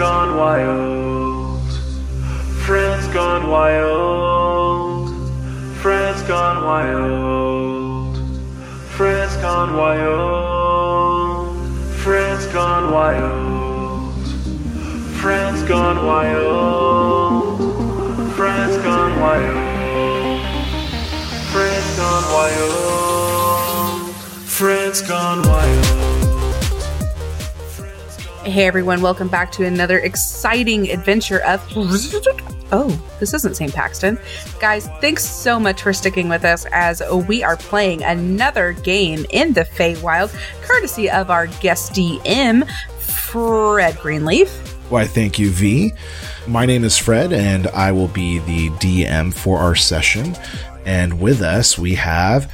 gone wild. Friends gone wild. Friends gone wild. Friends gone wild. Friends gone wild. Friends gone wild. Friends gone wild. Friends gone wild. Friends gone wild. Hey everyone, welcome back to another exciting adventure of. Oh, this isn't St. Paxton. Guys, thanks so much for sticking with us as we are playing another game in the Feywild, courtesy of our guest DM, Fred Greenleaf. Why, thank you, V. My name is Fred, and I will be the DM for our session. And with us, we have.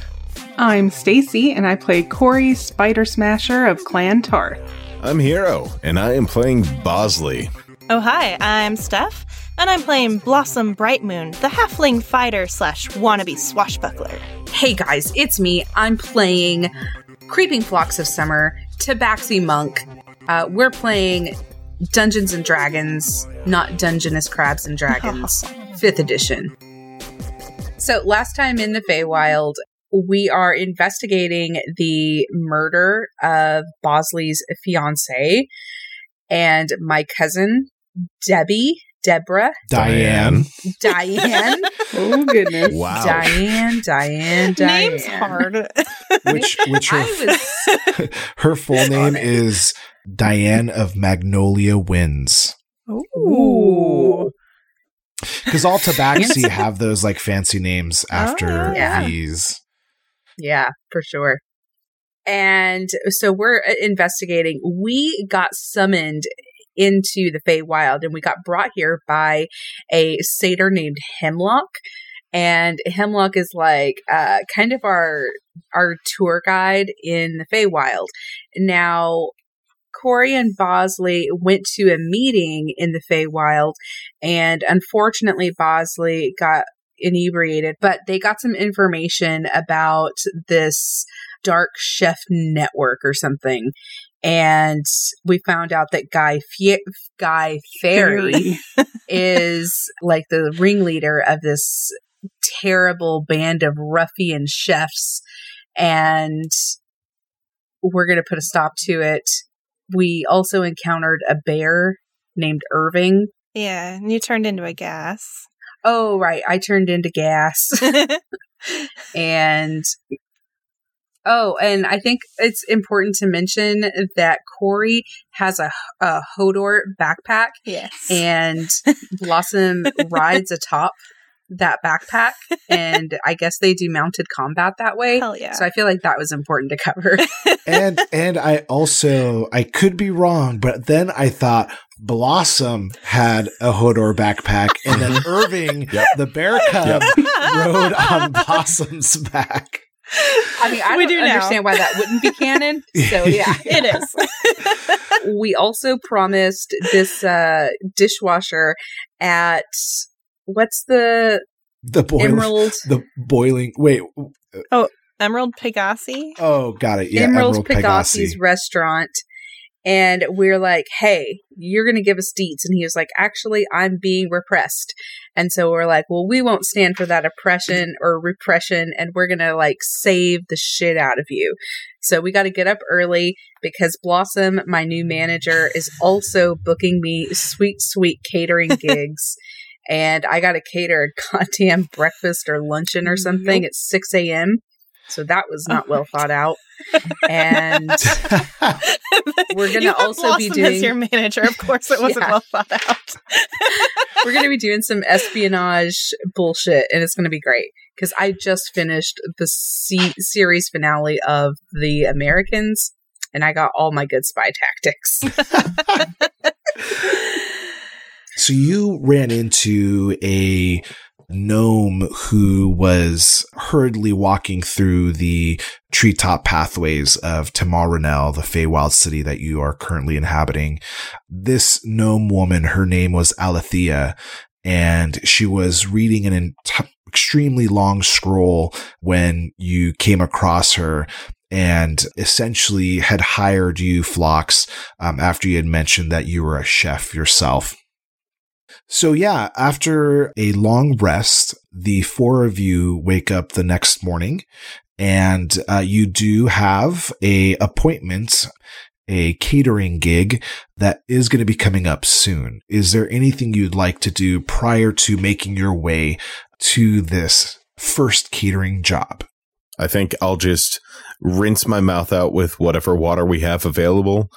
I'm Stacy, and I play Corey Spider Smasher of Clan Tarth. I'm Hero, and I am playing Bosley. Oh, hi, I'm Steph, and I'm playing Blossom Brightmoon, the halfling fighter slash wannabe swashbuckler. Hey guys, it's me. I'm playing Creeping Phlox of Summer, Tabaxi Monk. Uh, we're playing Dungeons and Dragons, not Dungeness Crabs and Dragons, 5th edition. So, last time in the Feywild, we are investigating the murder of Bosley's fiance and my cousin, Debbie, Deborah, Diane. Diane, Oh, goodness. Wow. Diane, Diane, Diane. Name's hard. Which, which her, was her full name is Diane of Magnolia Winds. Ooh. Because all tabaxi have those like fancy names after oh, yeah. these. Yeah, for sure. And so we're uh, investigating. We got summoned into the Feywild and we got brought here by a satyr named Hemlock. And Hemlock is like uh, kind of our our tour guide in the Feywild. Now, Corey and Bosley went to a meeting in the Feywild, and unfortunately, Bosley got inebriated, but they got some information about this dark chef network or something. And we found out that Guy Fie- Guy Fairy is like the ringleader of this terrible band of ruffian chefs and we're going to put a stop to it. We also encountered a bear named Irving. yeah, and you turned into a gas. Oh, right. I turned into gas. and oh, and I think it's important to mention that Corey has a, a Hodor backpack yes. and Blossom rides atop that backpack. And I guess they do mounted combat that way. Hell yeah. So I feel like that was important to cover. and and I also I could be wrong, but then I thought Blossom had a Hodor backpack, and then Irving, Yep. the bear cub, rode on Blossom's back. I mean, I We don't do now. understand why that wouldn't be canon. So yeah. it is. we also promised this uh dishwasher at what's the The boiling, Emerald the boiling. Wait, Oh Emerald Pegasi. oh, got it. Yeah, Emerald, Emerald, Pegassi's Pegasi. restaurant. And we're like, hey, you're going to give us deeds And he was like, actually, I'm being repressed. And so we're like, well, we won't stand for that oppression or repression. And we're going to like save the shit out of you. So we got to get up early because Blossom, my new manager, is also booking me sweet, sweet catering gigs. And I got to cater a goddamn breakfast or luncheon or something at 6 a.m. So that was not well thought out. And We're gonna also be Blossom as doing- your manager. Of course, it wasn't Yeah. well thought out. we're going to be doing some espionage bullshit and it's going to be great because I just finished the se- series finale of The Americans and I got all my good spy tactics. So you ran into a gnome who was hurriedly walking through the treetop pathways of Tamarinel, the Feywild city that you are currently inhabiting. This gnome woman, her name was Alethea, and she was reading an ent- extremely long scroll when you came across her. and essentially had hired you, Phlox, um, after you had mentioned that you were a chef yourself. So yeah, after a long rest, the four of you wake up the next morning and uh, you do have a appointment a catering gig that is going to be coming up soon. Is there anything you'd like to do prior to making your way to this first catering job? I think I'll just rinse my mouth out with whatever water we have available,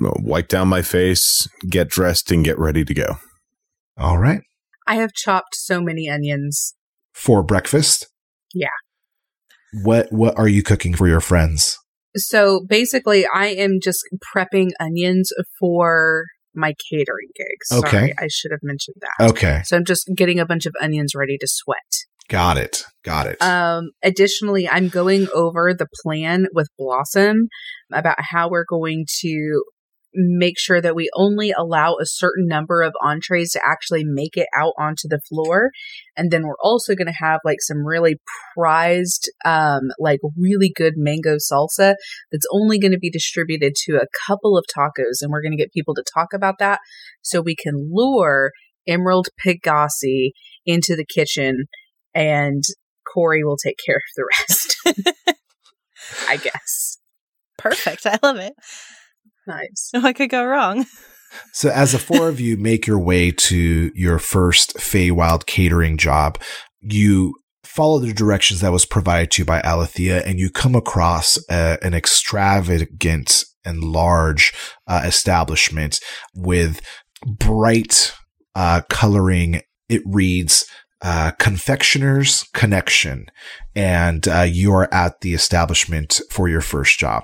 wipe down my face, get dressed, and get ready to go. All right. I have chopped so many onions. For breakfast? Yeah. What what are you cooking for your friends? So basically, I am just prepping onions for my catering gigs. Sorry, Okay. I should have mentioned that. Okay. So I'm just getting a bunch of onions ready to sweat. Got it. Got it. Um, additionally, I'm going over the plan with Blossom about how we're going to make sure that we only allow a certain number of entrees to actually make it out onto the floor. And then we're also going to have like some really prized, um, like really good mango salsa that's only going to be distributed to a couple of tacos. And we're going to get people to talk about that so we can lure Emerald Pegasi into the kitchen and Corey will take care of the rest. I guess. Perfect. I love it. Nice. What could go wrong? So as the four of you make your way to your first Feywild catering job, you follow the directions that was provided to you by Alethea and you come across a, an extravagant and large uh, establishment with bright uh, coloring. It reads uh, Confectioner's Connection, and uh, you are at the establishment for your first job.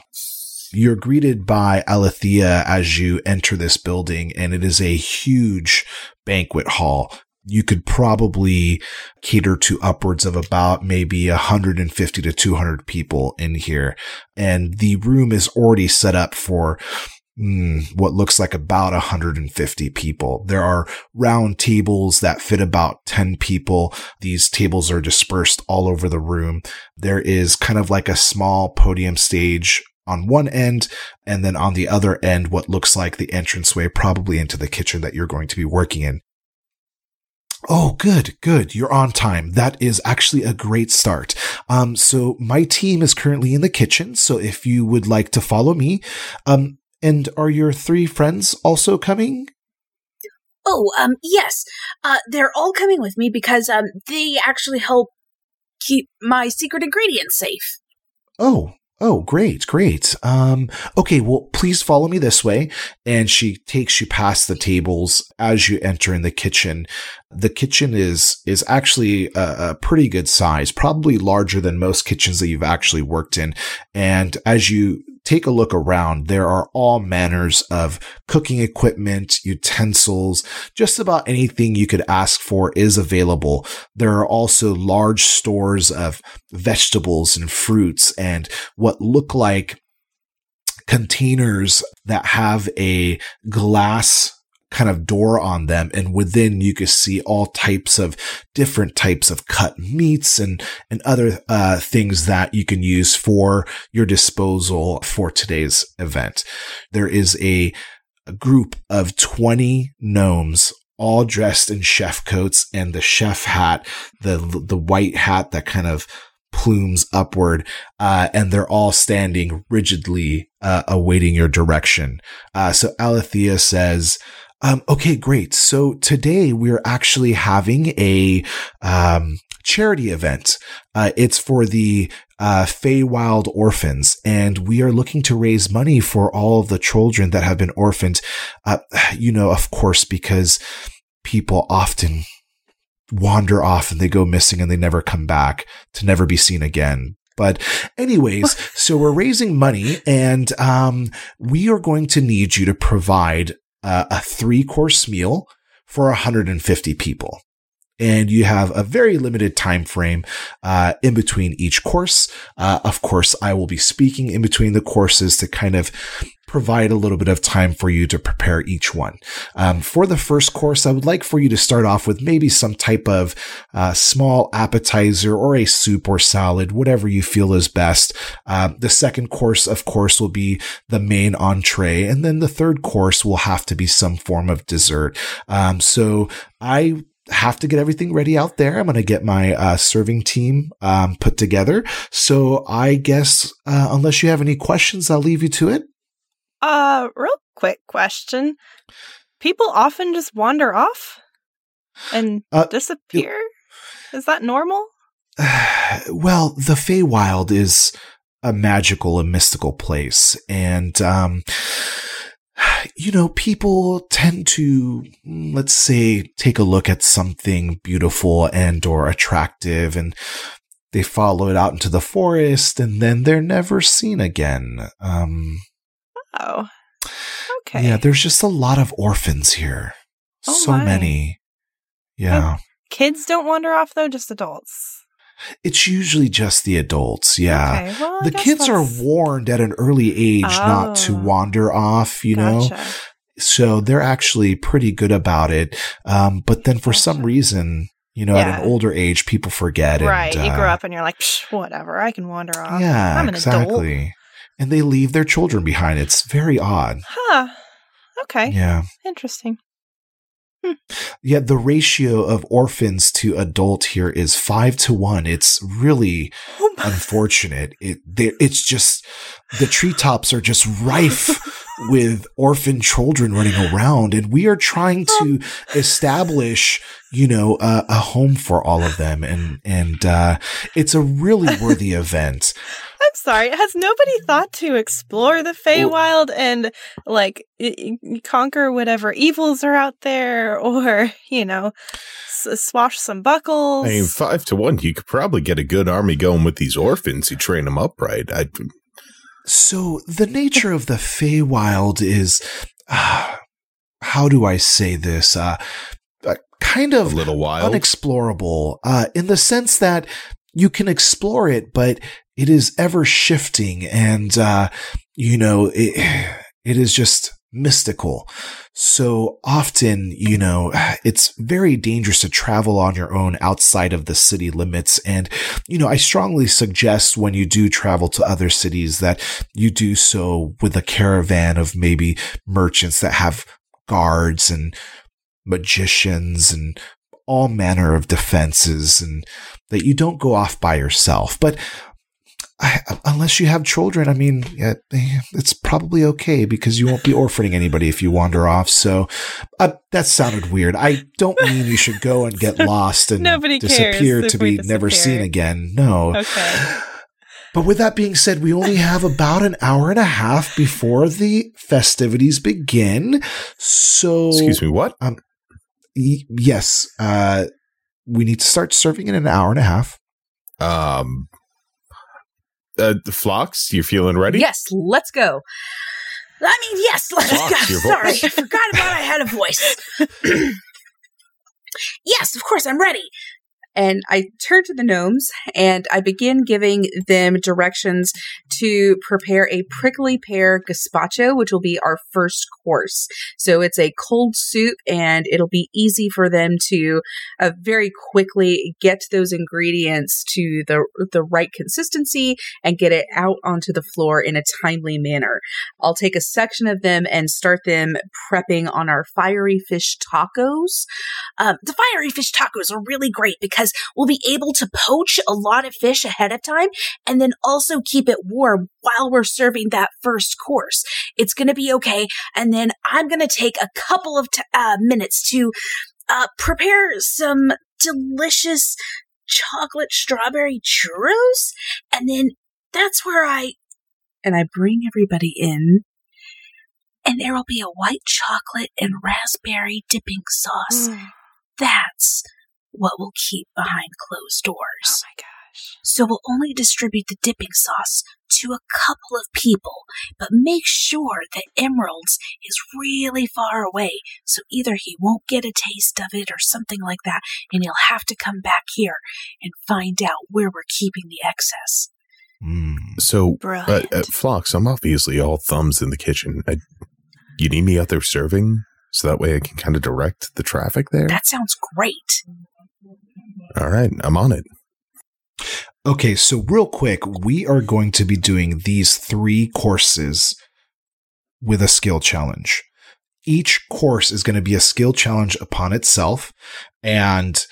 You're greeted by Alethea as you enter this building, and it is a huge banquet hall. You could probably cater to upwards of about maybe 150 to 200 people in here. And the room is already set up for mm, what looks like about 150 people. There are round tables that fit about 10 people. These tables are dispersed all over the room. There is kind of like a small podium stage on one end, and then on the other end, what looks like the entranceway, probably into the kitchen that you're going to be working in. Oh, good, good. You're on time. That is actually a great start. Um, so my team is currently in the kitchen. So if you would like to follow me, um, and are your three friends also coming? Oh, um, yes. Uh, they're all coming with me because, um, they actually help keep my secret ingredients safe. Oh, oh, great, great. Um, okay, well, please follow me this way. And she takes you past the tables as you enter in the kitchen. The kitchen is, is actually a, a pretty good size, probably larger than most kitchens that you've actually worked in. And as you take a look around, there are all manners of cooking equipment, utensils, just about anything you could ask for is available. There are also large stores of vegetables and fruits and what look like containers that have a glass kind of door on them. And within you can see all types of different types of cut meats and and other uh, things that you can use for your disposal for today's event. There is a, a group of 20 gnomes all dressed in chef coats and the chef hat the the white hat that kind of plumes upward uh, and they're all standing rigidly uh, awaiting your direction. Uh, so alethea says um, okay, great. So today we're actually having a um, charity event. Uh, it's for the uh, Feywild orphans, and we are looking to raise money for all of the children that have been orphaned. Uh, you know, of course, because people often wander off and they go missing and they never come back to never be seen again. But anyways, so we're raising money and, um, we are going to need you to provide uh, a three course meal for 150 people. And you have a very limited time frame uh, in between each course. Uh, of course, I will be speaking in between the courses to kind of provide a little bit of time for you to prepare each one. Um, for the first course, I would like for you to start off with maybe some type of uh, small appetizer or a soup or salad, whatever you feel is best. Um, the second course, of course, will be the main entree, and then the third course will have to be some form of dessert. Um, so I have to get everything ready out there. I'm going to get my uh, serving team um, put together. So I guess, uh, unless you have any questions, I'll leave you to it. Uh, real quick question. People often just wander off and Uh, disappear? Is that normal? well, the Feywild is a magical and mystical place, and um, you know, people tend to, mm, let's say, take a look at something beautiful and or attractive, and they follow it out into the forest, and then they're never seen again. Um, Oh. Okay. Yeah, there's just a lot of orphans here. Oh so my. many. Yeah. Kids don't wander off though, just adults. It's usually just the adults. Yeah. Okay. Well, the kids are warned at an early age not to Oh. wander off, you know? So they're actually pretty good about it. Um, but then for some reason, you know, at an older age, people forget. Right. And, you uh, grow up and you're like, whatever, I can wander off. Yeah, I'm an adult. And they leave their children behind. It's very odd. Huh. Okay. Yeah. Interesting. Yeah, the ratio of orphans to adult here is five to one. It's really unfortunate. It there, it's just the treetops are just rife with orphan children running around, and we are trying to establish, you know, a, a home for all of them, and and uh, it's a really worthy event. I'm sorry. Has nobody thought to explore the Feywild and like y- y- conquer whatever evils are out there, or you know, s- swash some buckles? I mean, five to one, you could probably get a good army going with these orphans. You train them up right. I, So the nature of the Feywild is, uh, how do I say this? Uh, uh, kind a of little wild. unexplorable uh, in the sense that you can explore it, but it is ever shifting and, uh, you know, it, it is just mystical. So often, you know, it's very dangerous to travel on your own outside of the city limits. And, you know, I strongly suggest when you do travel to other cities that you do so with a caravan of maybe merchants that have guards and magicians and all manner of defenses and that you don't go off by yourself. But I, unless you have children, I mean, it's probably okay because you won't be orphaning anybody if you wander off. So uh, that sounded weird. I don't mean you should go and get lost and Nobody cares disappear to we be never seen again. No. Okay. But with that being said, we only have about an hour and a half before the festivities begin. So, Excuse me, what? y- yes, uh, we need to start serving in an hour and a half. Um, uh, Phlox, you feeling ready? Yes, let's go. I mean, yes, let's Fox, go. Sorry. I forgot about I had a voice. yes, of course, I'm ready. And I turn to the gnomes and I begin giving them directions to prepare a prickly pear gazpacho, which will be our first course. So it's a cold soup and it'll be easy for them to uh, very quickly get those ingredients to the, the right consistency and get it out onto the floor in a timely manner. I'll take a section of them and start them prepping on our fiery fish tacos. Um, the fiery fish tacos are really great because we'll be able to poach a lot of fish ahead of time and then also keep it warm while we're serving that first course. It's going to be okay. And then I'm going to take a couple of t- uh, minutes to uh, prepare some delicious chocolate strawberry churros. And then that's where I, And I bring everybody in and there will be a white chocolate and raspberry dipping sauce. Mm. That's what we'll keep behind closed doors. Oh doors. my gosh. So we'll only distribute the dipping sauce to a couple of people, but make sure that Emerald's is really far away, so either he won't get a taste of it or something like that, and he'll have to come back here and find out where we're keeping the excess. Mm. So, uh, Brilliant. uh, Phlox, I'm obviously all thumbs in the kitchen. I, you need me out there serving so that way I can kind of direct the traffic there? That sounds great. All right, I'm on it. Okay, so real quick, we are going to be doing these three courses with a skill challenge. Each course is going to be a skill challenge upon itself, and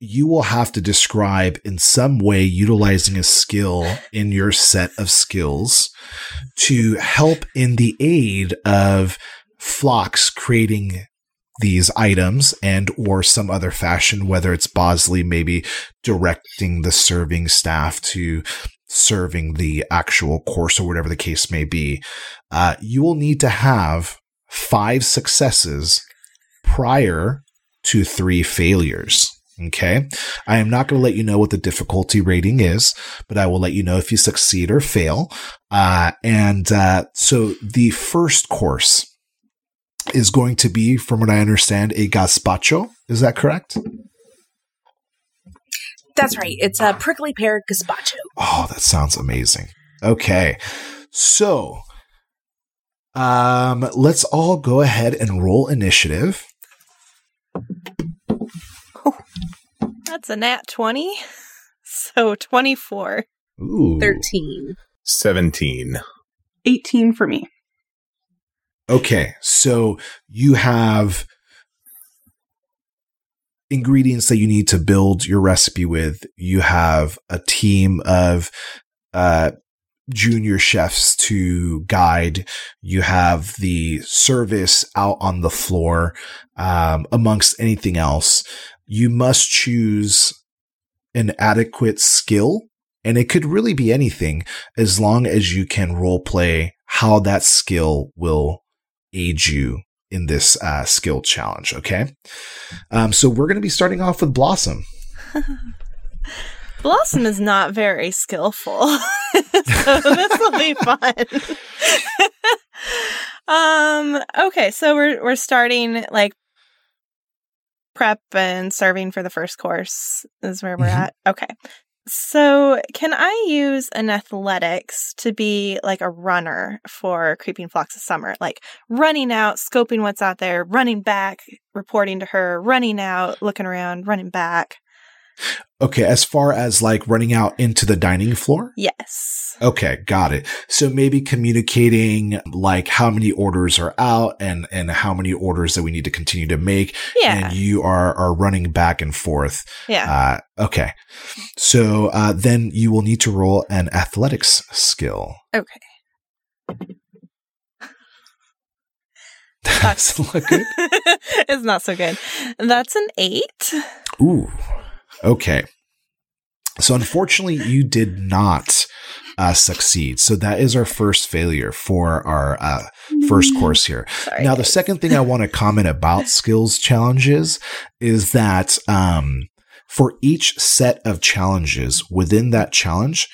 you will have to describe in some way utilizing a skill in your set of skills to help in the aid of Phlox creating these items and or some other fashion, whether it's Bosley maybe directing the serving staff to serving the actual course or whatever the case may be. Uh, you will need to have five successes prior to three failures. Okay. I am not going to let you know what the difficulty rating is, but I will let you know if you succeed or fail. Uh, and, uh, so the first course is going to be, from what I understand, a gazpacho. Is that correct? That's right. It's a prickly pear gazpacho. Oh, that sounds amazing. Okay. So, um, let's all go ahead and roll initiative. Oh, That's a nat 20. So 24. Ooh. 13. 17. 18 for me. Okay. So you have ingredients that you need to build your recipe with. You have a team of, uh, junior chefs to guide. You have the service out on the floor, um, amongst anything else. You must choose an adequate skill. And it could really be anything as long as you can role play how that skill will aid you in this uh, skill challenge. Okay. Um, so we're going to be starting off with Blossom. Blossom is not very skillful. so this will be fun. um okay, so we're we're starting like prep and serving for the first course is where we're Mhm. at. Okay. So, can I use an athletics to be like a runner for Creeping Phlox of Summer? Like running out, scoping what's out there, running back, reporting to her, running out, looking around, running back. Okay. As far as like running out into the dining floor. Yes. Okay. Got it. So maybe communicating like how many orders are out and, and how many orders that we need to continue to make. Yeah. And you are, are running back and forth. yeah. Uh, okay. So, uh, then you will need to roll an athletics skill. Okay. That's not good. it's not so good. That's an eight. Ooh. Okay. So unfortunately, you did not uh, succeed. So that is our first failure for our uh, first course here. Sorry. now, the second thing I want to comment about skills challenges is that um, for each set of challenges within that challenge,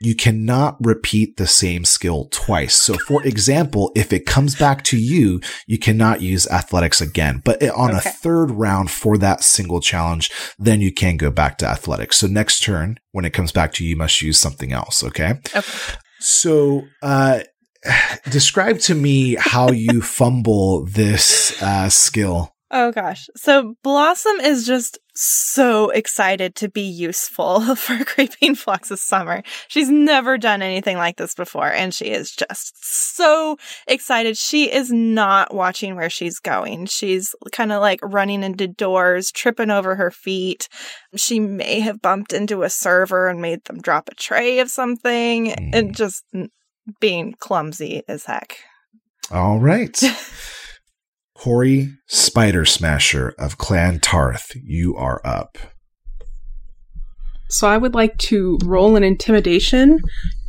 you cannot repeat the same skill twice. So, for example, if it comes back to you, you cannot use athletics again. But on Okay. a third round for that single challenge, then you can go back to athletics. So, next turn, when it comes back to you, you must use something else. Okay. Okay. So, uh, describe to me how you fumble this uh, skill. Oh gosh. So Blossom is just so excited to be useful for Creeping Phlox of Summer. She's never done anything like this before, and she is just so excited. She is not watching where she's going. She's kind of like running into doors, tripping over her feet. She may have bumped into a server and made them drop a tray of something, Mm. and just being clumsy as heck. All right. Corey Spider Smasher of Clan Tarth, you are up. So I would like to roll an intimidation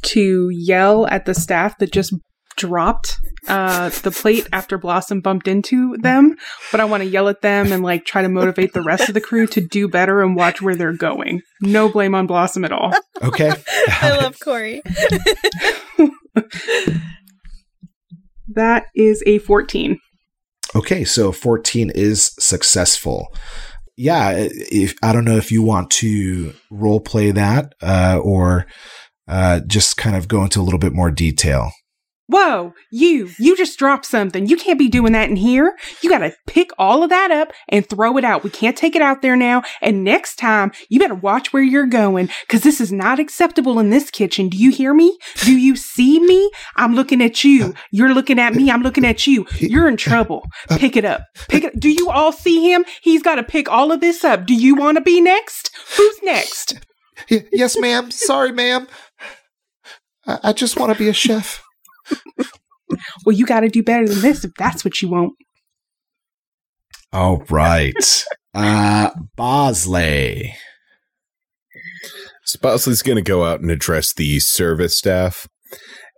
to yell at the staff that just dropped uh, the plate after Blossom bumped into them. But I want to yell at them and like try to motivate the rest of the crew to do better and watch where they're going. No blame on Blossom at all. Okay. I love Corey. That is a 14. Okay, so 14 is successful. Yeah, if I don't know if you want to role play that uh, or uh, just kind of go into a little bit more detail. Whoa, you, you just dropped something. You can't be doing that in here. You gotta pick all of that up and throw it out. We can't take it out there now. And next time, you better watch where you're going, cause this is not acceptable in this kitchen. Do you hear me? Do you see me? I'm looking at you. You're looking at me. I'm looking at you. You're in trouble. Pick it up. Pick it. Do you all see him? He's gotta pick all of this up. Do you wanna be next? Who's next? Yes, ma'am. Sorry, ma'am. I, I just want to be a chef. Well, you gotta do better than this if that's what you want. All right. Uh, Bosley. So Bosley's going to go out and address the service staff.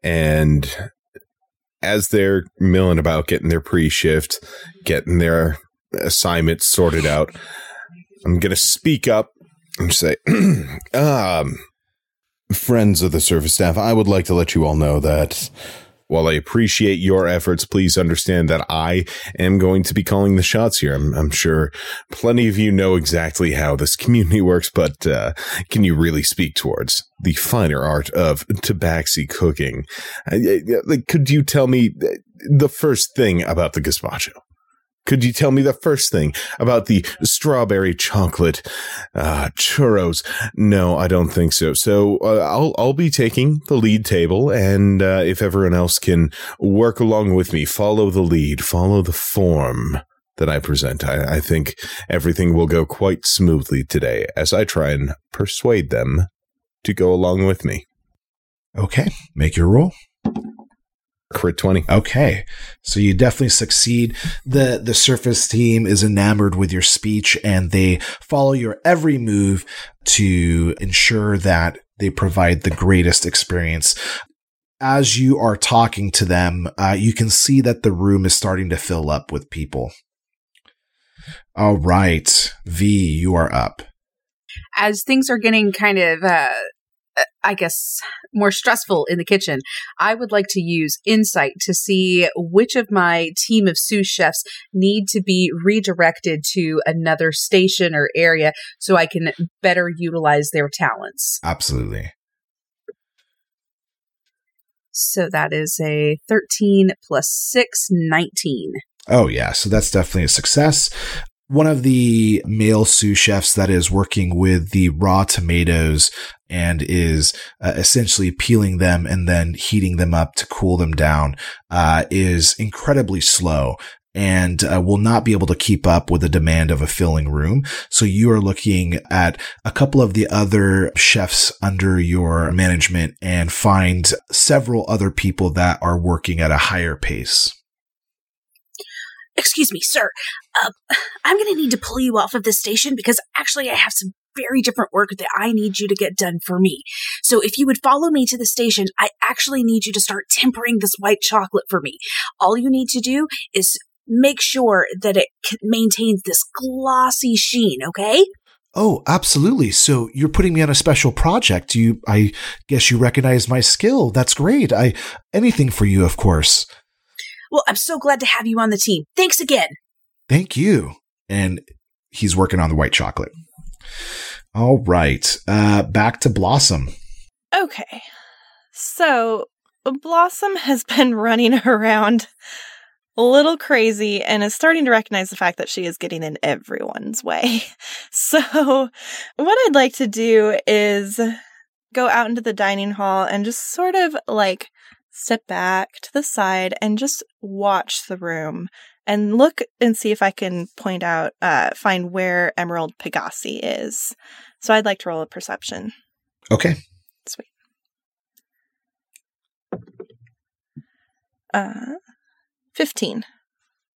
And as they're milling about getting their pre shift, getting their assignments sorted out, I'm going to speak up and say, um, friends of the service staff, I would like to let you all know that while I appreciate your efforts, please understand that I am going to be calling the shots here. I'm, I'm sure plenty of you know exactly how this community works, but uh, can you really speak towards the finer art of tabaxi cooking? Uh, like, could you tell me the first thing about the gazpacho? Could you tell me the first thing about the strawberry chocolate uh, churros? No, I don't think so. So uh, I'll I'll be taking the lead table, and uh, if everyone else can work along with me, follow the lead, follow the form that I present. I, I think everything will go quite smoothly today as I try and persuade them to go along with me. Okay, make your roll. Crit twenty. Okay. So you definitely succeed. The the surface team is enamored with your speech and they follow your every move to ensure that they provide the greatest experience. As you are talking to them, uh, you can see that the room is starting to fill up with people. All right. V, you are up. as things are getting kind of uh, Uh, I guess more stressful in the kitchen, I would like to use insight to see which of my team of sous chefs need to be redirected to another station or area so I can better utilize their talents. Absolutely. So that is a 13 plus 6, 19. Oh, yeah. So that's definitely a success. One of the male sous chefs that is working with the raw tomatoes and is uh, essentially peeling them and then heating them up to cool them down uh, is incredibly slow and uh, will not be able to keep up with the demand of a filling room. So you are looking at a couple of the other chefs under your management and find several other people that are working at a higher pace. Excuse me, sir. Uh, I'm going to need to pull you off of this station because actually I have some very different work that I need you to get done for me. So if you would follow me to the station, I actually need you to start tempering this white chocolate for me. All you need to do is make sure that it maintains this glossy sheen, okay? Oh, absolutely. So you're putting me on a special project. You, I guess you recognize my skill. That's great. I, anything for you, of course. Well, I'm so glad to have you on the team. Thanks again. Thank you. And he's working on the white chocolate. All right. Uh, back to Blossom. Okay. So, Blossom has been running around a little crazy and is starting to recognize the fact that she is getting in everyone's way. So, what I'd like to do is go out into the dining hall and just sort of like step back to the side and just watch the room and look and see if I can point out, uh, find where Emerald Pegasi is. So, I'd like to roll a perception. Okay. Sweet. Uh, 15.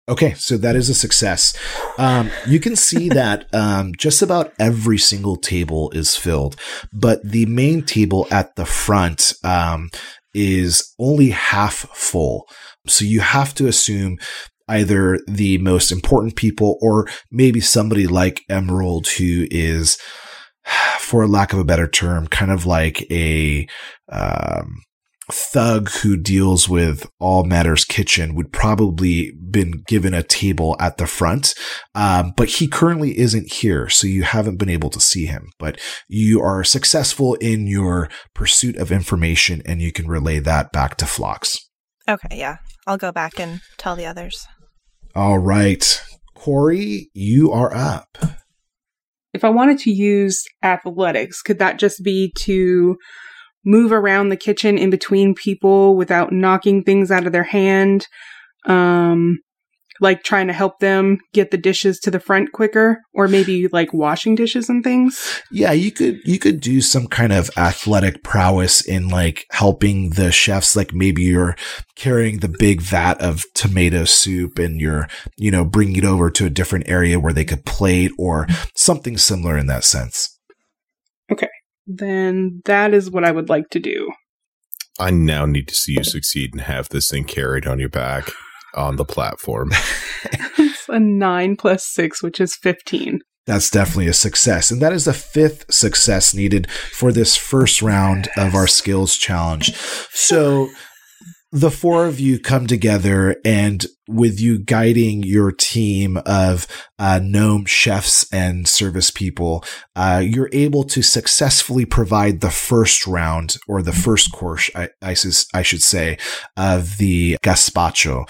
Okay, so that is a success. Um, you can see that um, just about every single table is filled, but the main table at the front um, is only half full. So you have to assume either the most important people or maybe somebody like Emerald who is, for lack of a better term, kind of like a um, thug who deals with all matters kitchen would probably been given a table at the front. Um, but he currently isn't here. So you haven't been able to see him, but you are successful in your pursuit of information and you can relay that back to Phlox. Okay, yeah. I'll go back and tell the others. All right. Corey, you are up. If I wanted to use athletics, could that just be to move around the kitchen in between people without knocking things out of their hand? Um, like trying to help them get the dishes to the front quicker or maybe like washing dishes and things? Yeah you could you could do some kind of athletic prowess in like helping the chefs like maybe you're carrying the big vat of tomato soup and you're you know bringing it over to a different area where they could plate or something similar in that sense. Okay then that is what i would like to do. I now need to see you succeed and have this thing carried on your back on the platform. it's a 9 plus 6 which is 15 that's definitely a success. And that is the fifth success needed for this first round of our skills challenge. So the four of you come together and with you guiding your team of uh, gnome chefs and service people, uh, you're able to successfully provide the first round or the first course, I, I, I should say, of the gazpacho.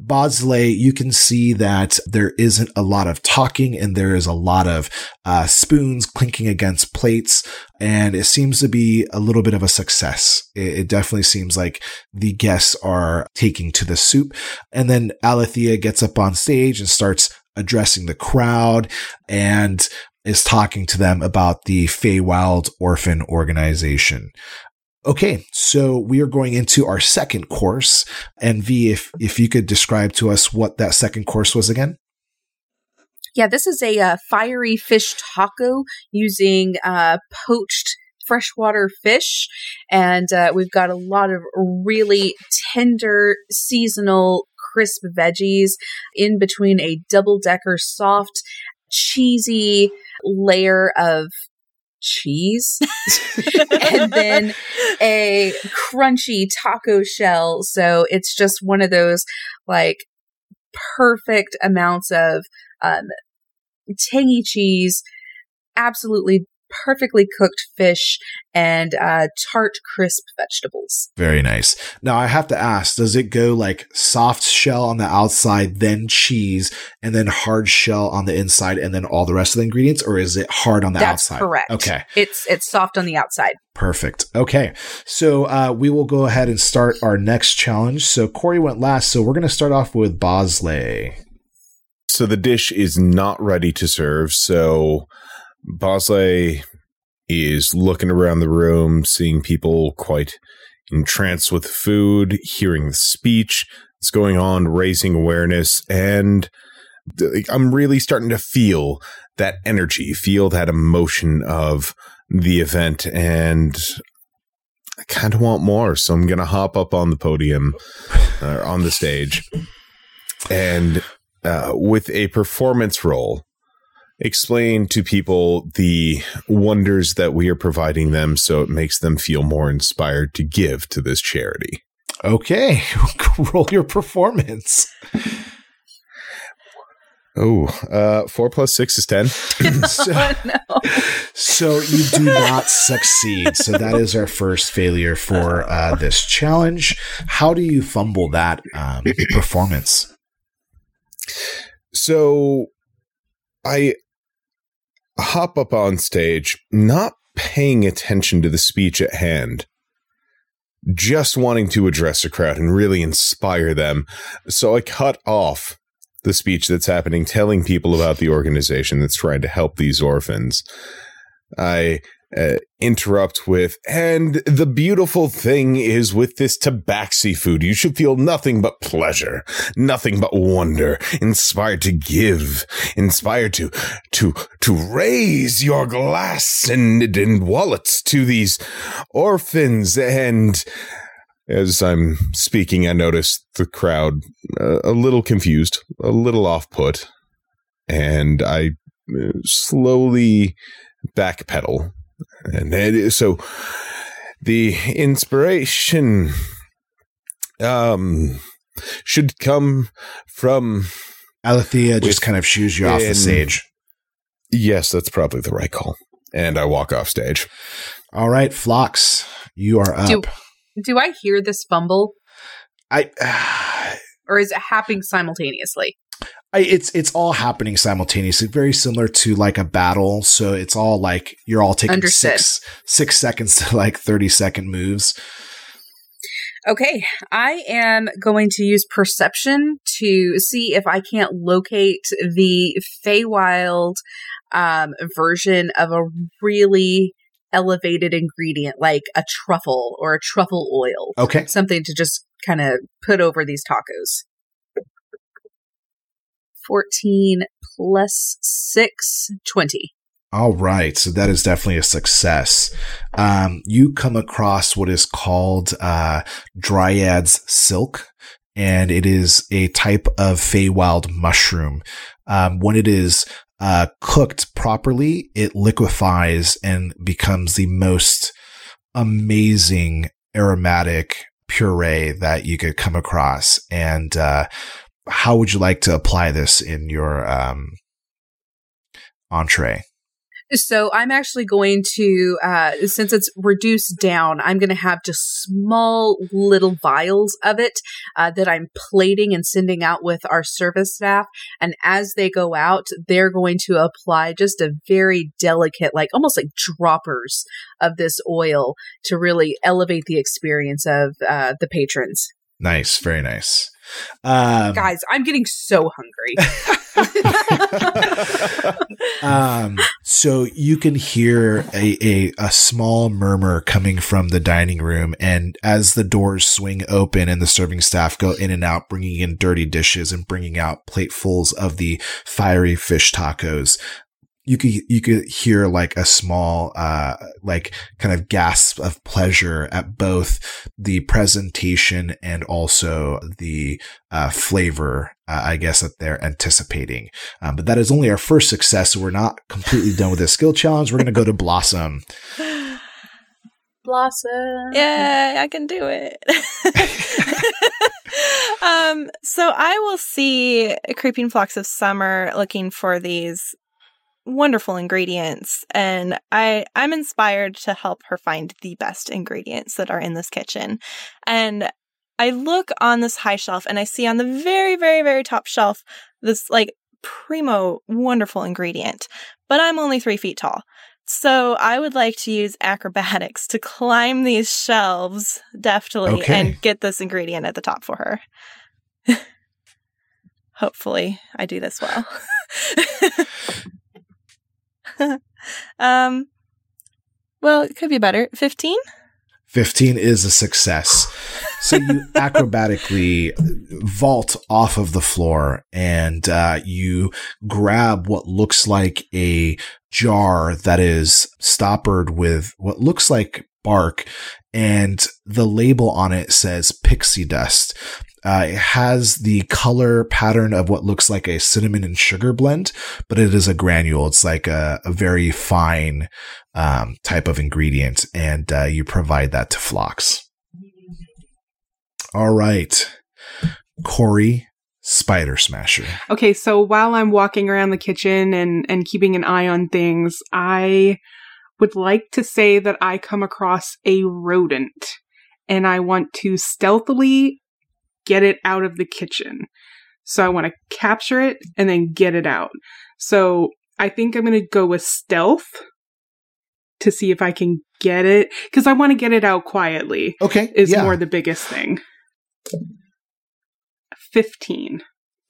Bosley, you can see that there isn't a lot of talking and there is a lot of uh, spoons clinking against plates. And it seems to be a little bit of a success. It, it, definitely seems like the guests are taking to the soup. And then Alethea gets up on stage and starts addressing the crowd and is talking to them about the Feywild Orphan Organization. Okay, so we are going into our second course. And V, if if you could describe to us what that second course was again. Yeah, this is a uh, fiery fish taco using uh, poached freshwater fish, and uh, we've got a lot of really tender seasonal crisp veggies in between a double decker soft cheesy layer of cheese and then a crunchy taco shell. So it's just one of those like perfect amounts of um, tangy cheese, absolutely perfectly cooked fish and uh, tart, crisp vegetables. Very nice. Now I have to ask: Does it go like soft shell on the outside, then cheese, and then hard shell on the inside, and then all the rest of the ingredients, or is it hard on the That's outside? Correct. Okay. It's it's soft on the outside. Perfect. Okay. So uh, we will go ahead and start our next challenge. So Corey went last, so we're going to start off with Bosley. So the dish is not ready to serve. So Bosley is looking around the room, seeing people quite entranced with food, hearing the speech that's going on, raising awareness, and I'm really starting to feel that energy, feel that emotion of the event, and I kind of want more. So I'm going to hop up on the podium, uh, on the stage, and uh, with a performance role explain to people the wonders that we are providing them so it makes them feel more inspired to give to this charity. Okay, roll your performance. Oh, uh, four plus six is ten. so, no. so you do not succeed. So that is our first failure for uh, this challenge. How do you fumble that um, performance? So, I hop up on stage, not paying attention to the speech at hand, just wanting to address a crowd and really inspire them. So I cut off the speech that's happening, telling people about the organization that's trying to help these orphans. I uh, interrupt with, and the beautiful thing is with this tabaxi food, you should feel nothing but pleasure, nothing but wonder, inspired to give, inspired to, to, to raise your glass and, and wallets to these orphans. And as I'm speaking, I notice the crowd uh, a little confused, a little off put, and I uh, slowly backpedal and it is so the inspiration um should come from Alethea just kind of shoos you off the stage. yes, that's probably the right call. And I walk off stage. All right, Phlox, you are up. Do do I hear this fumble, I, or is it happening simultaneously? I, it's it's all happening simultaneously, very similar to like a battle. So it's all like you're all taking Understood. six six seconds to like thirty second moves. Okay, I am going to use perception to see if I can't locate the Feywild um, version of a really elevated ingredient, like a truffle or a truffle oil, Okay, something to just kind of put over these tacos. 14 plus 6, 20. all right. So that is definitely a success. Um, you come across what is called uh, Dryad's silk. And it is a type of Feywild mushroom. Um, when it is uh, cooked properly, it liquefies and becomes the most amazing aromatic puree that you could come across. And uh, how would you like to apply this in your um, entree? So I'm actually going to, uh, since it's reduced down, I'm going to have just small little vials of it uh, that I'm plating and sending out with our service staff. And as they go out, they're going to apply just a very delicate, like almost like droppers of this oil to really elevate the experience of uh, the patrons. Nice, very nice. Um, Guys, I'm getting so hungry. um, so you can hear a, a a small murmur coming from the dining room, and as the doors swing open and the serving staff go in and out, bringing in dirty dishes and bringing out platefuls of the fiery fish tacos. You could you could hear like a small uh like kind of gasp of pleasure at both the presentation and also the uh, flavor uh, I guess that they're anticipating. Um, but that is only our first success, so we're not completely done with this skill challenge. We're going to go to Blossom. Blossom. Yay, I can do it. um, so I will see creeping Phlox of summer looking for these wonderful ingredients and I I'm inspired to help her find the best ingredients that are in this kitchen. And I look on this high shelf and I see on the very very very top shelf this like primo wonderful ingredient. But I'm only 3 feet tall. So I would like to use acrobatics to climb these shelves deftly Okay. and get this ingredient at the top for her. Hopefully, I do this well. um, well, it could be better. Fifteen. 15 is a success. So you acrobatically vault off of the floor and uh, you grab what looks like a jar that is stoppered with what looks like bark, and the label on it says pixie dust. Uh, it has the color pattern of what looks like a cinnamon and sugar blend, but it is a granule. It's like a, a very fine um, type of ingredient, and uh, you provide that to Phlox. All right, Corey, Spider Smasher. Okay, so while I'm walking around the kitchen and and keeping an eye on things, I would like to say that I come across a rodent and I want to stealthily get it out of the kitchen. So I want to capture it and then get it out. So I think I'm going to go with stealth to see if I can get it because I want to get it out quietly Okay, is yeah. more the biggest thing. 15.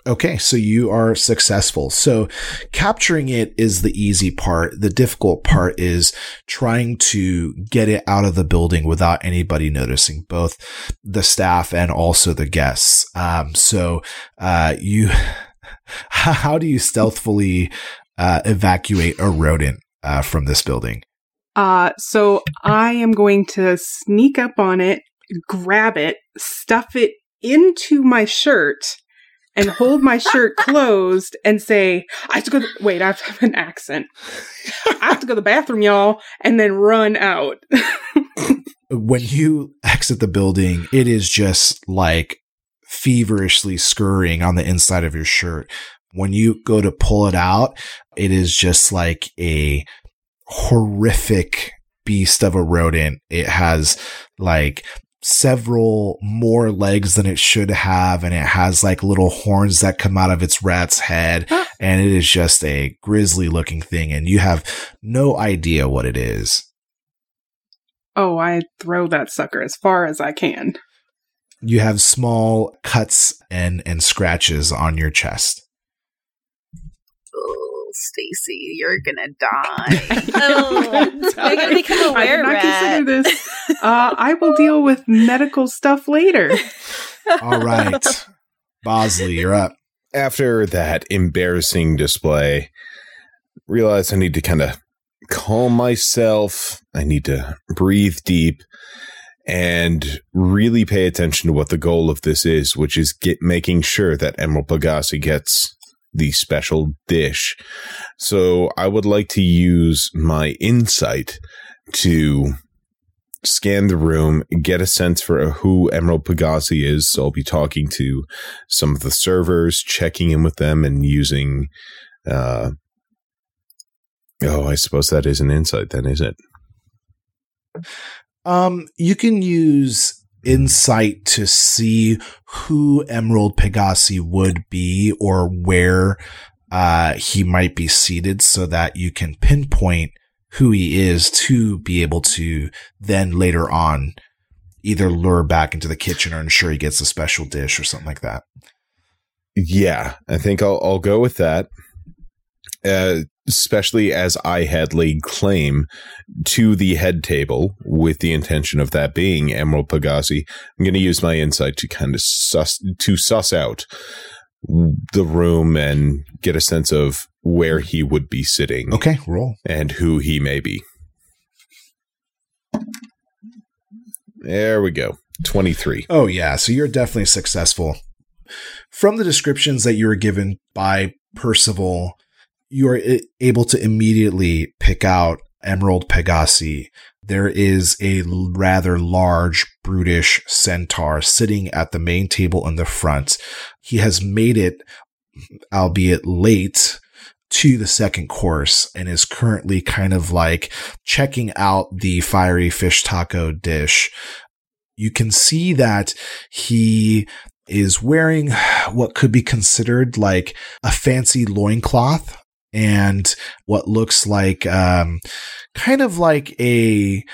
Okay, so you are successful. So capturing it is the easy part. The difficult part is trying to get it out of the building without anybody noticing, both the staff and also the guests. Um, so, uh, you, how do you stealthily, uh, evacuate a rodent, uh, from this building? Uh, so I am going to sneak up on it, grab it, stuff it into my shirt, and hold my shirt closed and say, I have to go. wait, I have to have an accent. I have to go to the bathroom, y'all, and then run out. when you exit the building, it is just like feverishly scurrying on the inside of your shirt. When you go to pull it out, it is just like a horrific beast of a rodent. It has like several more legs than it should have, and it has like little horns that come out of its rat's head, and it is just a grisly looking thing, and you have no idea what it is. Oh, I throw that sucker as far as I can. You have small cuts and and scratches on your chest. Stacy, you're gonna die. Oh, I gotta become a I did not were-rat. consider this. Uh, I will deal with medical stuff later. All right, Bosley, you're up. After that embarrassing display, realize I need to kind of calm myself. I need to breathe deep and really pay attention to what the goal of this is, which is get making sure that Emerald Pegasi gets the special dish. So I would like to use my insight to scan the room, get a sense for who Emerald Pegasi is. So I'll be talking to some of the servers, checking in with them, and using. Uh, oh, I suppose that is an insight, then, is it? Um, you can use insight to see who Emerald Pegasi would be or where uh, he might be seated so that you can pinpoint who he is to be able to then later on either lure back into the kitchen or ensure he gets a special dish or something like that. Yeah, I think I'll I'll go with that. Uh, especially as I had laid claim to the head table with the intention of that being Emerald Pegasi. I'm going to use my insight to kind of suss to suss out the room and get a sense of where he would be sitting Okay, roll. and who he may be. There we go. 23. Oh, yeah. So you're definitely successful. From the descriptions that you were given by Percival, you are able to immediately pick out Emerald Pegasi. There is a rather large, brutish centaur sitting at the main table in the front. He has made it, albeit late, to the second course and is currently kind of like checking out the fiery fish taco dish. You can see that he is wearing what could be considered like a fancy loincloth and what looks like um kind of like a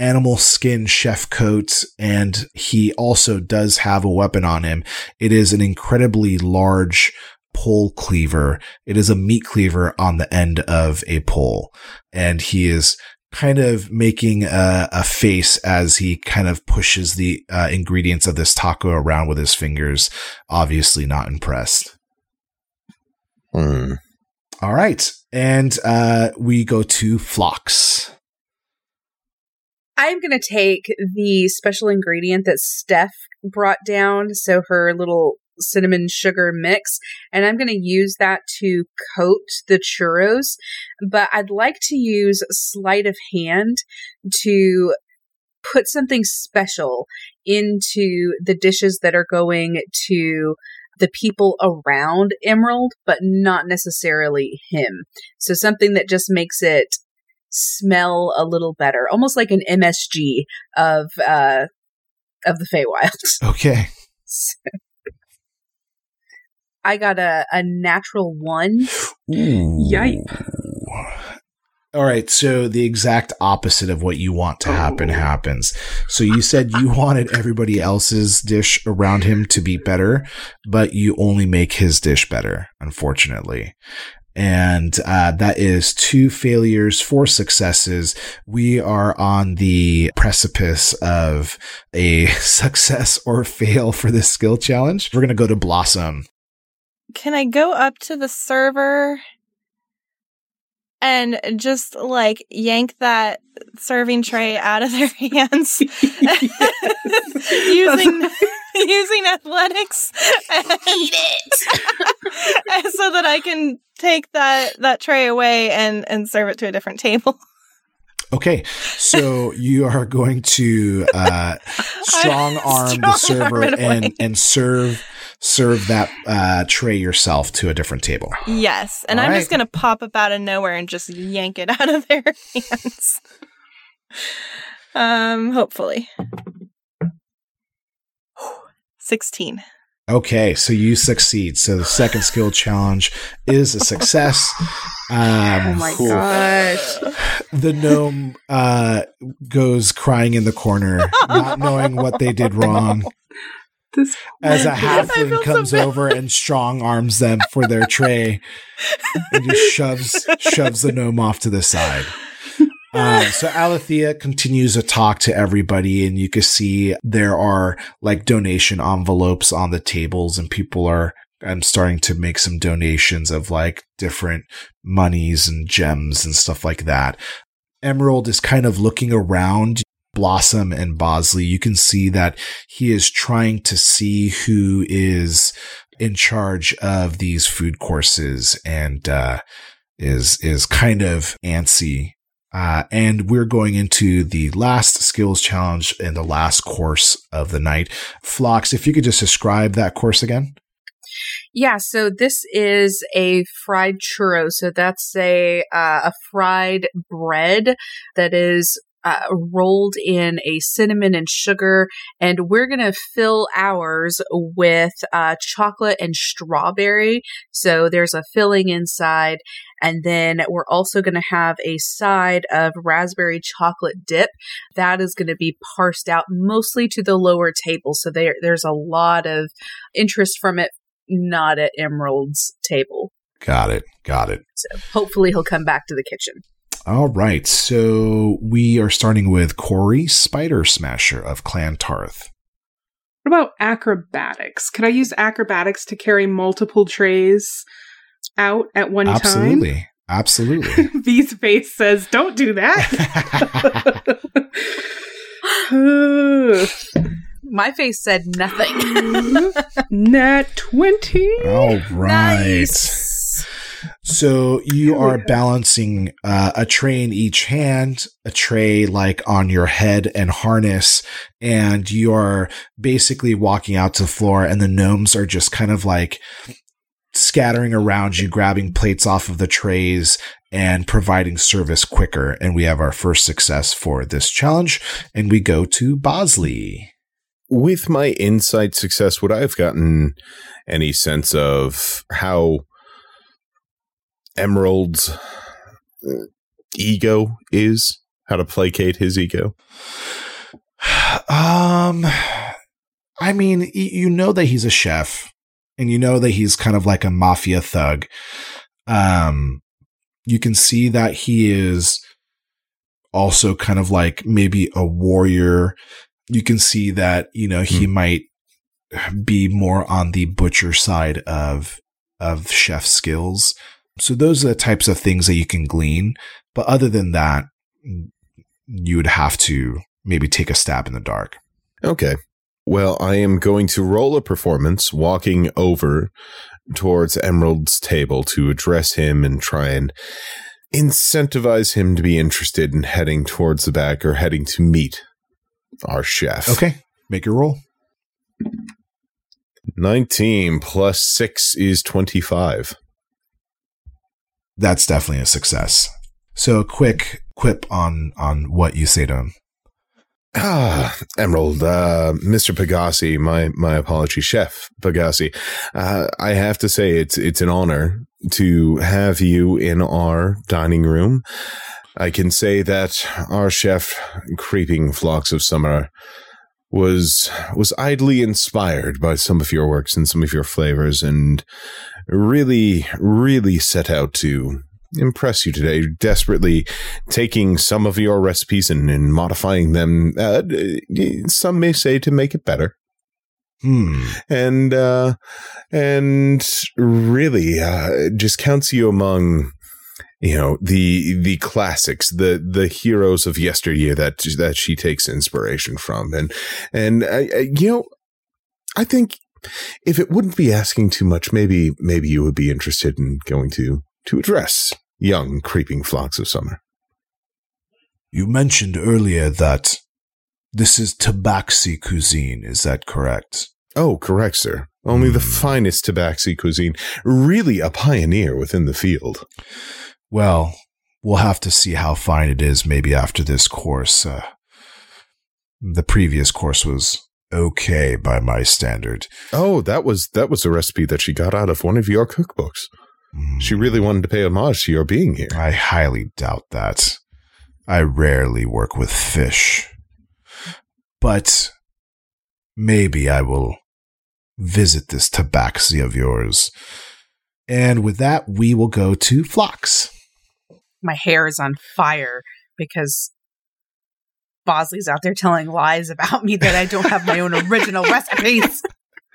animal skin chef coat and he also does have a weapon on him. It is an incredibly large pole cleaver. It is a meat cleaver on the end of a pole and he is kind of making a, a face as he kind of pushes the uh, ingredients of this taco around with his fingers. Obviously not impressed. Hmm. All right. And uh, we go to Phlox. I'm going to take the special ingredient that Steph brought down, so her little cinnamon sugar mix, and I'm going to use that to coat the churros. But I'd like to use sleight of hand to put something special into the dishes that are going to the people around Emerald, but not necessarily him. So something that just makes it smell a little better, almost like an MSG of uh of the Feywild. Okay. So- I got a, a natural one. Yikes. All right. So the exact opposite of what you want to happen Oh. happens. So you said you wanted everybody else's dish around him to be better, but you only make his dish better, unfortunately. And uh, that is two failures, four successes. We are on the precipice of a success or fail for this skill challenge. We're going to go to Blossom. Can I go up to the server and just like yank that serving tray out of their hands using using athletics and, Eat it. so that I can take that that tray away and and serve it to a different table. Okay, so you are going to uh, strong arm the Strong server and and serve serve that uh, tray yourself to a different table. Yes, and All I'm right. just gonna pop up out of nowhere and just yank it out of their hands. um, hopefully. Sixteen. Okay, so you succeed. So the second skill challenge is a success. Um, Oh my cool. gosh. The gnome uh, goes crying in the corner, not knowing what they did wrong. This As a feel halfling comes bad. over and strong arms them for their tray, and just shoves shoves the gnome off to the side. Um, so Alethea continues to talk to everybody, and you can see there are like donation envelopes on the tables, and people are um, starting to make some donations of like different monies and gems and stuff like that. Emerald is kind of looking around. Blossom and Bosley, you can see that he is trying to see who is in charge of these food courses and uh, is is kind of antsy uh, and we're going into the last skills challenge and the last course of the night. Phlox, if you could just describe that course again. Yeah, so this is a fried churro. So that's a uh, a fried bread that is uh, rolled in a cinnamon and sugar, and we're gonna fill ours with uh, chocolate and strawberry. So there's a filling inside, and then we're also gonna have a side of raspberry chocolate dip that is gonna be parsed out mostly to the lower table. So there there's a lot of interest from it not at Emerald's table. Got it. Got it. So hopefully he'll come back to the kitchen. All right. So we are starting with Corey Spider Smasher of Clan Tarth. What about acrobatics? Could I use acrobatics to carry multiple trays out at one time? Absolutely. Absolutely. V's face says, "Don't do that." My face said nothing. Nat twenty. All right. Nice. So you are balancing uh, a tray in each hand, a tray like on your head and harness, and you are basically walking out to the floor, and the gnomes are just kind of like scattering around you, grabbing plates off of the trays and providing service quicker. And we have our first success for this challenge, and we go to Bosley. With my insight success, would I have gotten any sense of how Emerald's ego is? How to placate his ego? Um, I mean, you know that he's a chef, and you know that he's kind of like a mafia thug. Um, you can see that he is also kind of like maybe a warrior. You can see that you know he might be more on the butcher side of of chef skills. So those are the types of things that you can glean. But other than that, you would have to maybe take a stab in the dark. Okay. Well, I am going to roll a performance walking over towards Emerald's table to address him and try and incentivize him to be interested in heading towards the back or heading to meet our chef. Okay, make your roll. 19 plus 6 is 25. That's definitely a success. So, a quick quip on on what you say to him. Ah, Emerald, uh, Mr. Pegasi, my, my apology, Chef Pegasi. Uh, I have to say it's, it's an honor to have you in our dining room. I can say that our chef, Creeping Phlox of Summer, was, was idly inspired by some of your works and some of your flavors and really, really set out to impress you today, desperately taking some of your recipes and, and modifying them. Uh, some may say to make it better, Hmm. and uh, and really uh, just counts you among you know the the classics, the the heroes of yesteryear that that she takes inspiration from, and and uh, uh, you know, I think if it wouldn't be asking too much, maybe maybe you would be interested in going to to address young creeping Phlox of summer. You mentioned earlier that this is tabaxi cuisine, is that correct? Oh, correct, sir. Only the Hmm. finest tabaxi cuisine. Really a pioneer within the field. Well, we'll have to see how fine it is maybe after this course. Uh, the previous course was okay by my standard. Oh, that was that was a recipe that she got out of one of your cookbooks. Mm, She really wanted to pay homage to your being here. I highly doubt that. I rarely work with fish. But maybe I will visit this tabaxi of yours. And with that, we will go to Phlox. My hair is on fire because Bosley's out there telling lies about me that I don't have my own original recipes.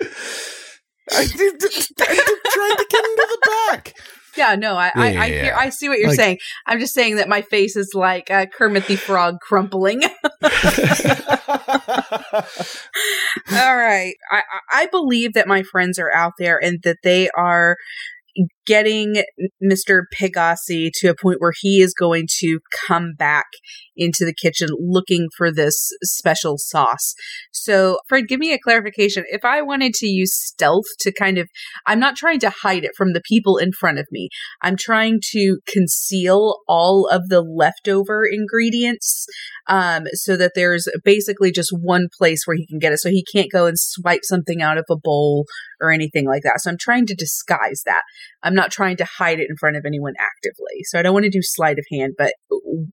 I did, I tried to get into the back. Yeah, no, I, I, Yeah, I yeah, hear. I see what you're Like- saying. I'm just saying that my face is like uh, Kermit the Frog crumpling. All right. I, I- I believe that my friends are out there and that they are getting Mr. Pegasi to a point where he is going to come back into the kitchen looking for this special sauce. So, Fred, give me a clarification. If I wanted to use stealth to kind of, I'm not trying to hide it from the people in front of me. I'm trying to conceal all of the leftover ingredients um, so that there's basically just one place where he can get it. So he can't go and swipe something out of a bowl or anything like that. So I'm trying to disguise that. I'm not trying to hide it in front of anyone actively. So I don't want to do sleight of hand, but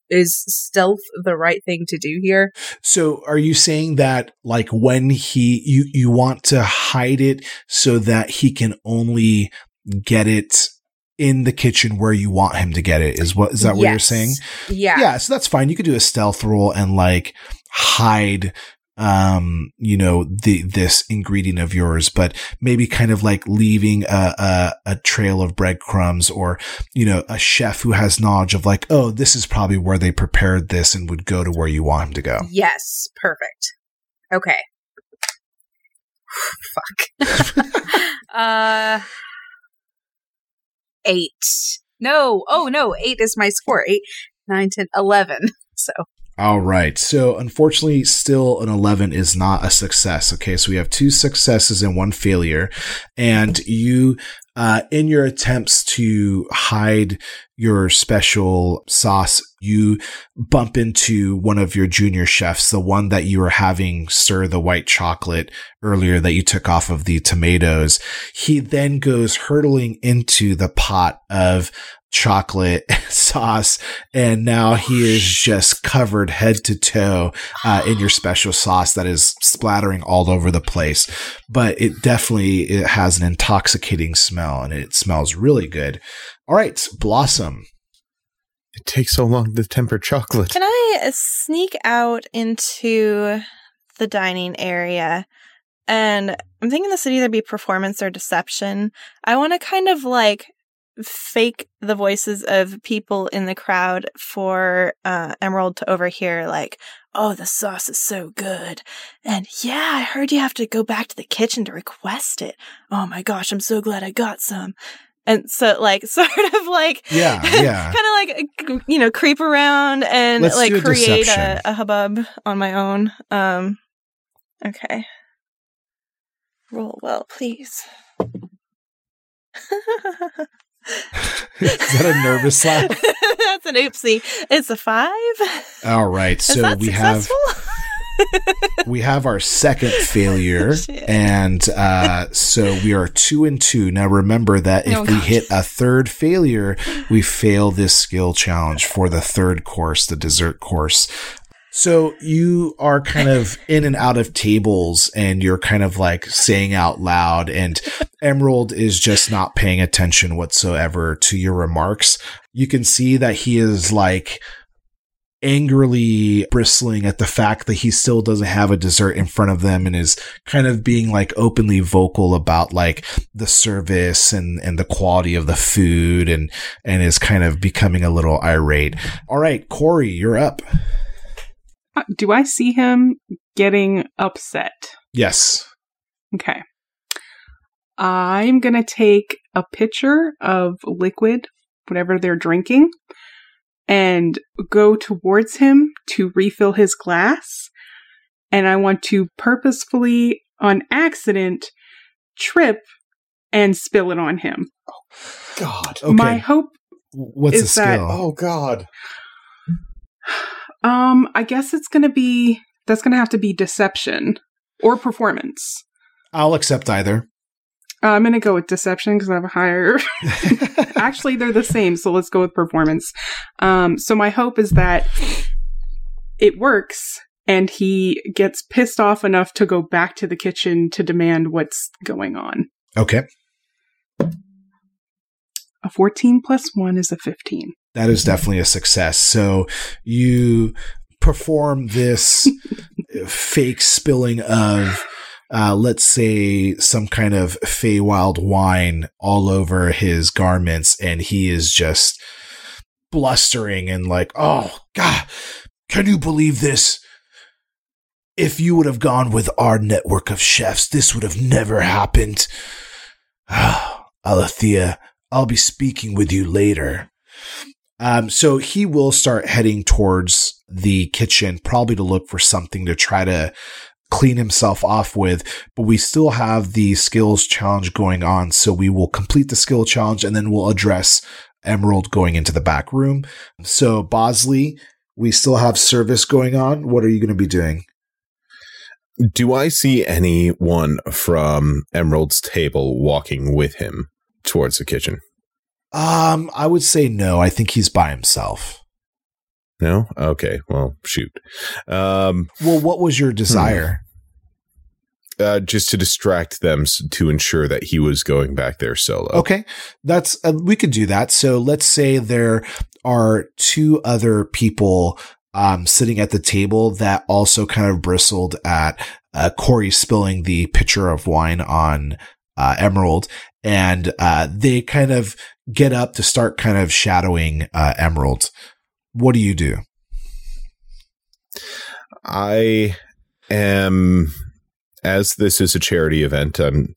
is stealth the right thing to do here? So are you saying that like when he you you want to hide it so that he can only get it in the kitchen where you want him to get it is what is that what you're saying? Yeah. Yeah, so that's fine. You could do a stealth roll and like hide um you know the this ingredient of yours but maybe kind of like leaving a, a a trail of breadcrumbs or you know a chef who has knowledge of like oh this is probably where they prepared this and would go to where you want him to go Yes. Perfect. Okay. Fuck. uh, eight. No. Oh, no. Eight is my score. Eight, nine, ten, eleven. So, All right. So unfortunately, still an 11 is not a success. Okay. So we have two successes and one failure. And you, uh, in your attempts to hide your special sauce, you bump into one of your junior chefs, the one that you were having stir the white chocolate earlier that you took off of the tomatoes. He then goes hurtling into the pot of chocolate sauce and now he is just covered head to toe uh, in your special sauce that is splattering all over the place but it definitely it has an intoxicating smell and it smells really good all right blossom It takes so long to temper chocolate. Can I uh, sneak out into the dining area? And I'm thinking this would either be performance or deception. I want to kind of like fake the voices of people in the crowd for uh, Emerald to overhear, like, oh, the sauce is so good. And yeah, I heard you have to go back to the kitchen to request it. Oh my gosh, I'm so glad I got some. And so, like, sort of like, Yeah, yeah. kind of like, you know, creep around and Let's like a create a, a hubbub on my own. Um, okay. Roll well, please. is that a nervous laugh That's an oopsie. It's a five. all right Is so we have we have our second failure Shit. and uh, so we are two and two now remember that if Oh, we hit a third failure we fail this skill challenge for the third course the dessert course so you are kind of in and out of tables and you're kind of like saying out loud and emerald is just not paying attention whatsoever to your remarks you can see that he is like angrily bristling at the fact that he still doesn't have a dessert in front of them and is kind of being like openly vocal about like the service and and the quality of the food and and is kind of becoming a little irate. All right, Corey, you're up. Do I see him getting upset? Yes. Okay. I'm going to take a pitcher of liquid, whatever they're drinking, and go towards him to refill his glass. And I want to purposefully, on accident, trip and spill it on him. Oh, God. Okay. My hope, What's the is that- Oh God. Um, I guess it's going to be that's going to have to be deception or performance. I'll accept either. Uh, I'm going to go with deception because I have a higher. Actually, they're the same, so let's go with performance. Um, so my hope is that it works and he gets pissed off enough to go back to the kitchen to demand what's going on. okay. A 14 plus 1 is a 15. That is definitely a success. So you perform this fake spilling of, uh, let's say, some kind of Feywild wine all over his garments, and he is just blustering and like, "Oh God, can you believe this? If you would have gone with our network of chefs, this would have never happened." Alethea, I'll be speaking with you later. Um, so he will start heading towards the kitchen, probably to look for something to try to clean himself off with. But we still have the skills challenge going on. So we will complete the skill challenge and then we'll address Emerald going into the back room. So Bosley, we still have service going on. What are you going to be doing? Do I see anyone from Emerald's table walking with him towards the kitchen? Um, I would say no. I think he's by himself. No? Okay. Well, shoot. Um, Well, what was your desire? uh, just to distract them to ensure that he was going back there solo. Okay, that's uh, we could do that. So let's say there are two other people um, sitting at the table that also kind of bristled at uh, Corey spilling the pitcher of wine on uh, Emerald, and uh, they kind of get up to start kind of shadowing uh, Emerald. What do you do? I am, as this is a charity event, I'm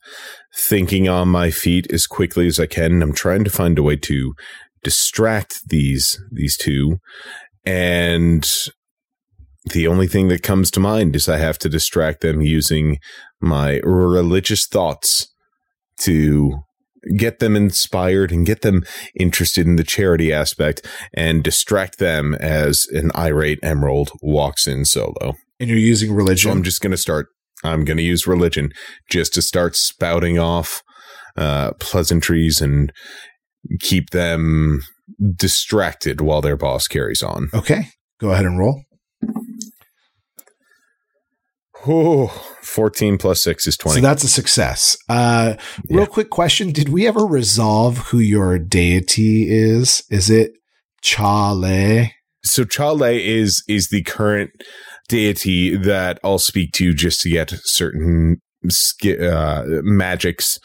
thinking on my feet as quickly as I can. I'm trying to find a way to distract these these two, and the only thing that comes to mind is I have to distract them using my religious thoughts to get them inspired and get them interested in the charity aspect and distract them as an irate emerald walks in solo. And you're using So religion. I'm just going to start. I'm going to use religion just to start spouting off uh, pleasantries and keep them distracted while their boss carries on. okay, go ahead and roll. Oh, 14 plus 6 is 20. So that's a success. Uh, real Yeah. quick question: Did we ever resolve who your deity is? Is it Chale? so Chale is is the current deity that I'll speak to just to get certain uh, magics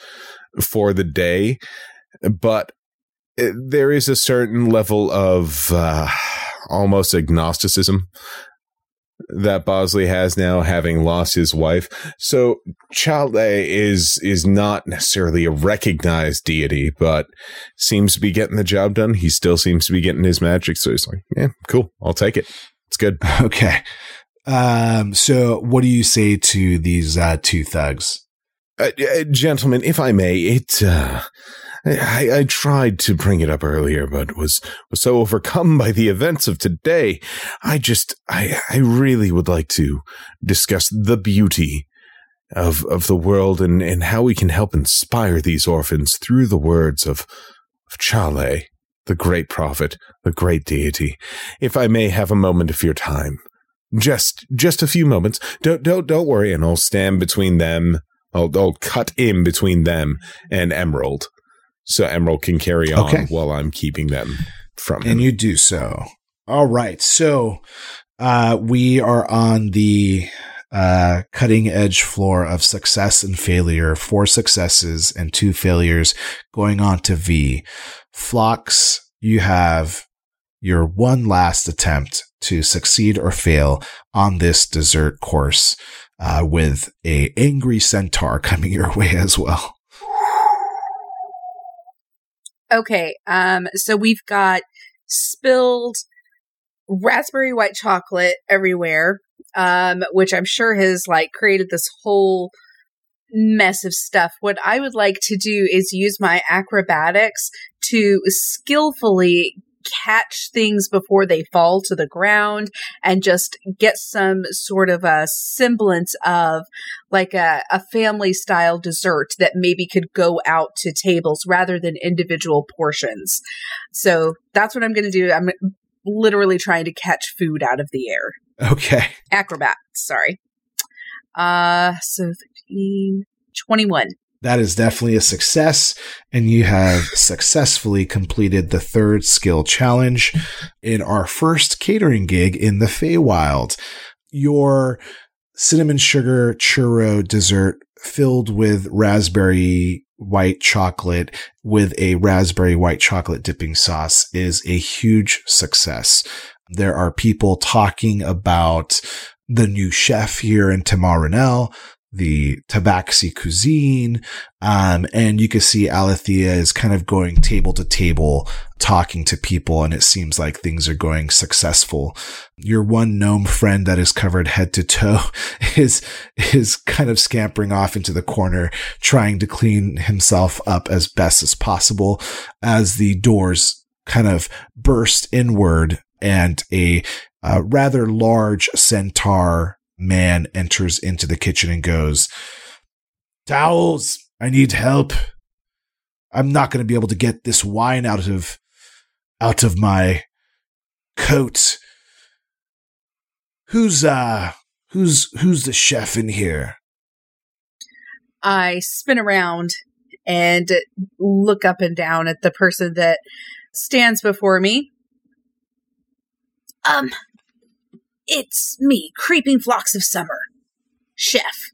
for the day, but uh, there is a certain level of uh, almost agnosticism that Bosley has now, having lost his wife. So Chale is is not necessarily a recognized deity, but seems to be getting the job done. He still seems to be getting his magic. So he's like, yeah, cool. I'll take it. It's good. Okay. Um, so what do you say to these uh, two thugs? Uh, uh, gentlemen, if I may, it, uh, I, I tried to bring it up earlier, but was, was so overcome by the events of today. I just, I, I really would like to discuss the beauty of, of the world and, and how we can help inspire these orphans through the words of, of Chale, the great prophet, the great deity. If I may have a moment of your time. Just, just a few moments. Don't, don't, don't worry, and I'll stand between them. I'll, I'll cut in between them and Emerald, so Emerald can carry on Okay. while I'm keeping them from him. And you do so. All right. So uh, we are on the uh, cutting edge floor of success and failure. Four successes and two failures going on to V. Phlox, you have your one last attempt to succeed or fail on this dessert course uh, with a angry centaur coming your way as well. Okay, um, so we've got spilled raspberry white chocolate everywhere, um, which I'm sure has like created this whole mess of stuff. What I would like to do is use my acrobatics to skillfully catch things before they fall to the ground and just get some sort of a semblance of like a, a family style dessert that maybe could go out to tables rather than individual portions. So that's what I'm going to do. I'm literally trying to catch food out of the air. Okay. Acrobat, sorry. Uh, so 13, 21. That is definitely a success, and you have successfully completed the third skill challenge in our first catering gig in the Feywild. Your cinnamon sugar churro dessert filled with raspberry white chocolate with a raspberry white chocolate dipping sauce is a huge success. There are people talking about the new chef here in Tamarinel, the Tabaxi cuisine. Um, and you can see Alethea is kind of going table to table, talking to people, and it seems like things are going successful. Your one gnome friend that is covered head to toe is, is kind of scampering off into the corner, trying to clean himself up as best as possible as the doors kind of burst inward and a, a rather large centaur man enters into the kitchen and goes, Towels, I need help. I'm not going to be able to get this wine out of, out of my coat. Who's, uh, who's, who's the chef in here? I spin around and look up and down at the person that stands before me. Um, it's me, creeping Phlox of summer. Chef.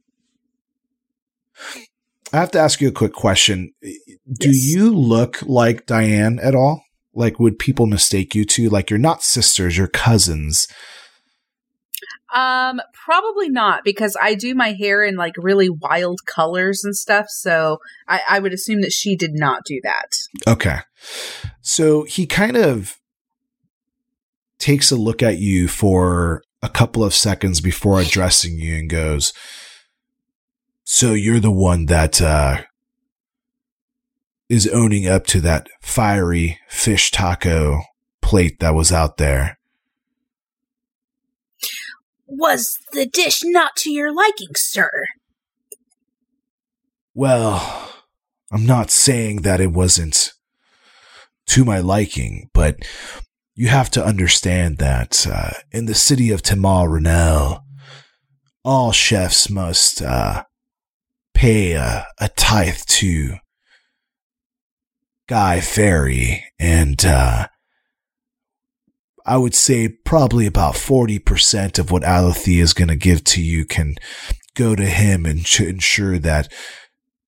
I have to ask you a quick question. Do Yes. you look like Diane at all? Like, would people mistake you to? Like, you're not sisters, you're cousins. Um, probably not because I do my hair in like really wild colors and stuff. So I, I would assume that she did not do that. Okay. So he kind of takes a look at you for a couple of seconds before addressing you and goes, So you're the one that uh, is owning up to that fiery fish taco plate that was out there. Was the dish not to your liking, sir? Well, I'm not saying that it wasn't to my liking, but you have to understand that uh, in the city of Tamar Renel, all chefs must uh, pay a, a tithe to Guy Ferry, and uh, I would say probably about 40% of what Alethea is going to give to you can go to him and to ensure that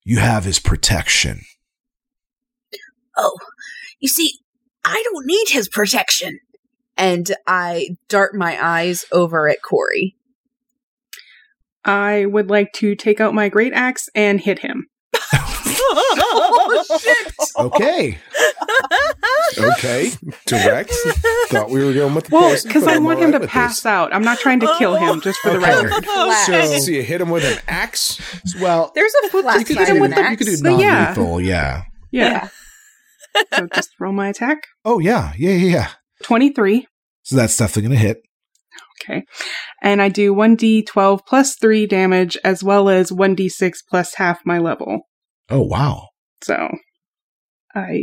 you have his protection. Oh, you see, I don't need his protection. And I dart my eyes over at Corey. I would like to take out my great axe and hit him. oh shit! Okay. Okay, direct. Thought we were going with the Well, poison, because I I'm want him right to pass this. out. I'm not trying to kill him, oh. just for the Okay. record. So, So you hit him with an axe. well, There's a flat you could, side do, of you an could axe. do But yeah. non-lethal, yeah. Yeah. so just roll my attack. Oh, yeah, yeah, yeah, yeah. 23. So that's definitely going to hit. Okay. And I do 1d12 plus 3 damage as well as 1d6 plus half my level. Oh, wow. So I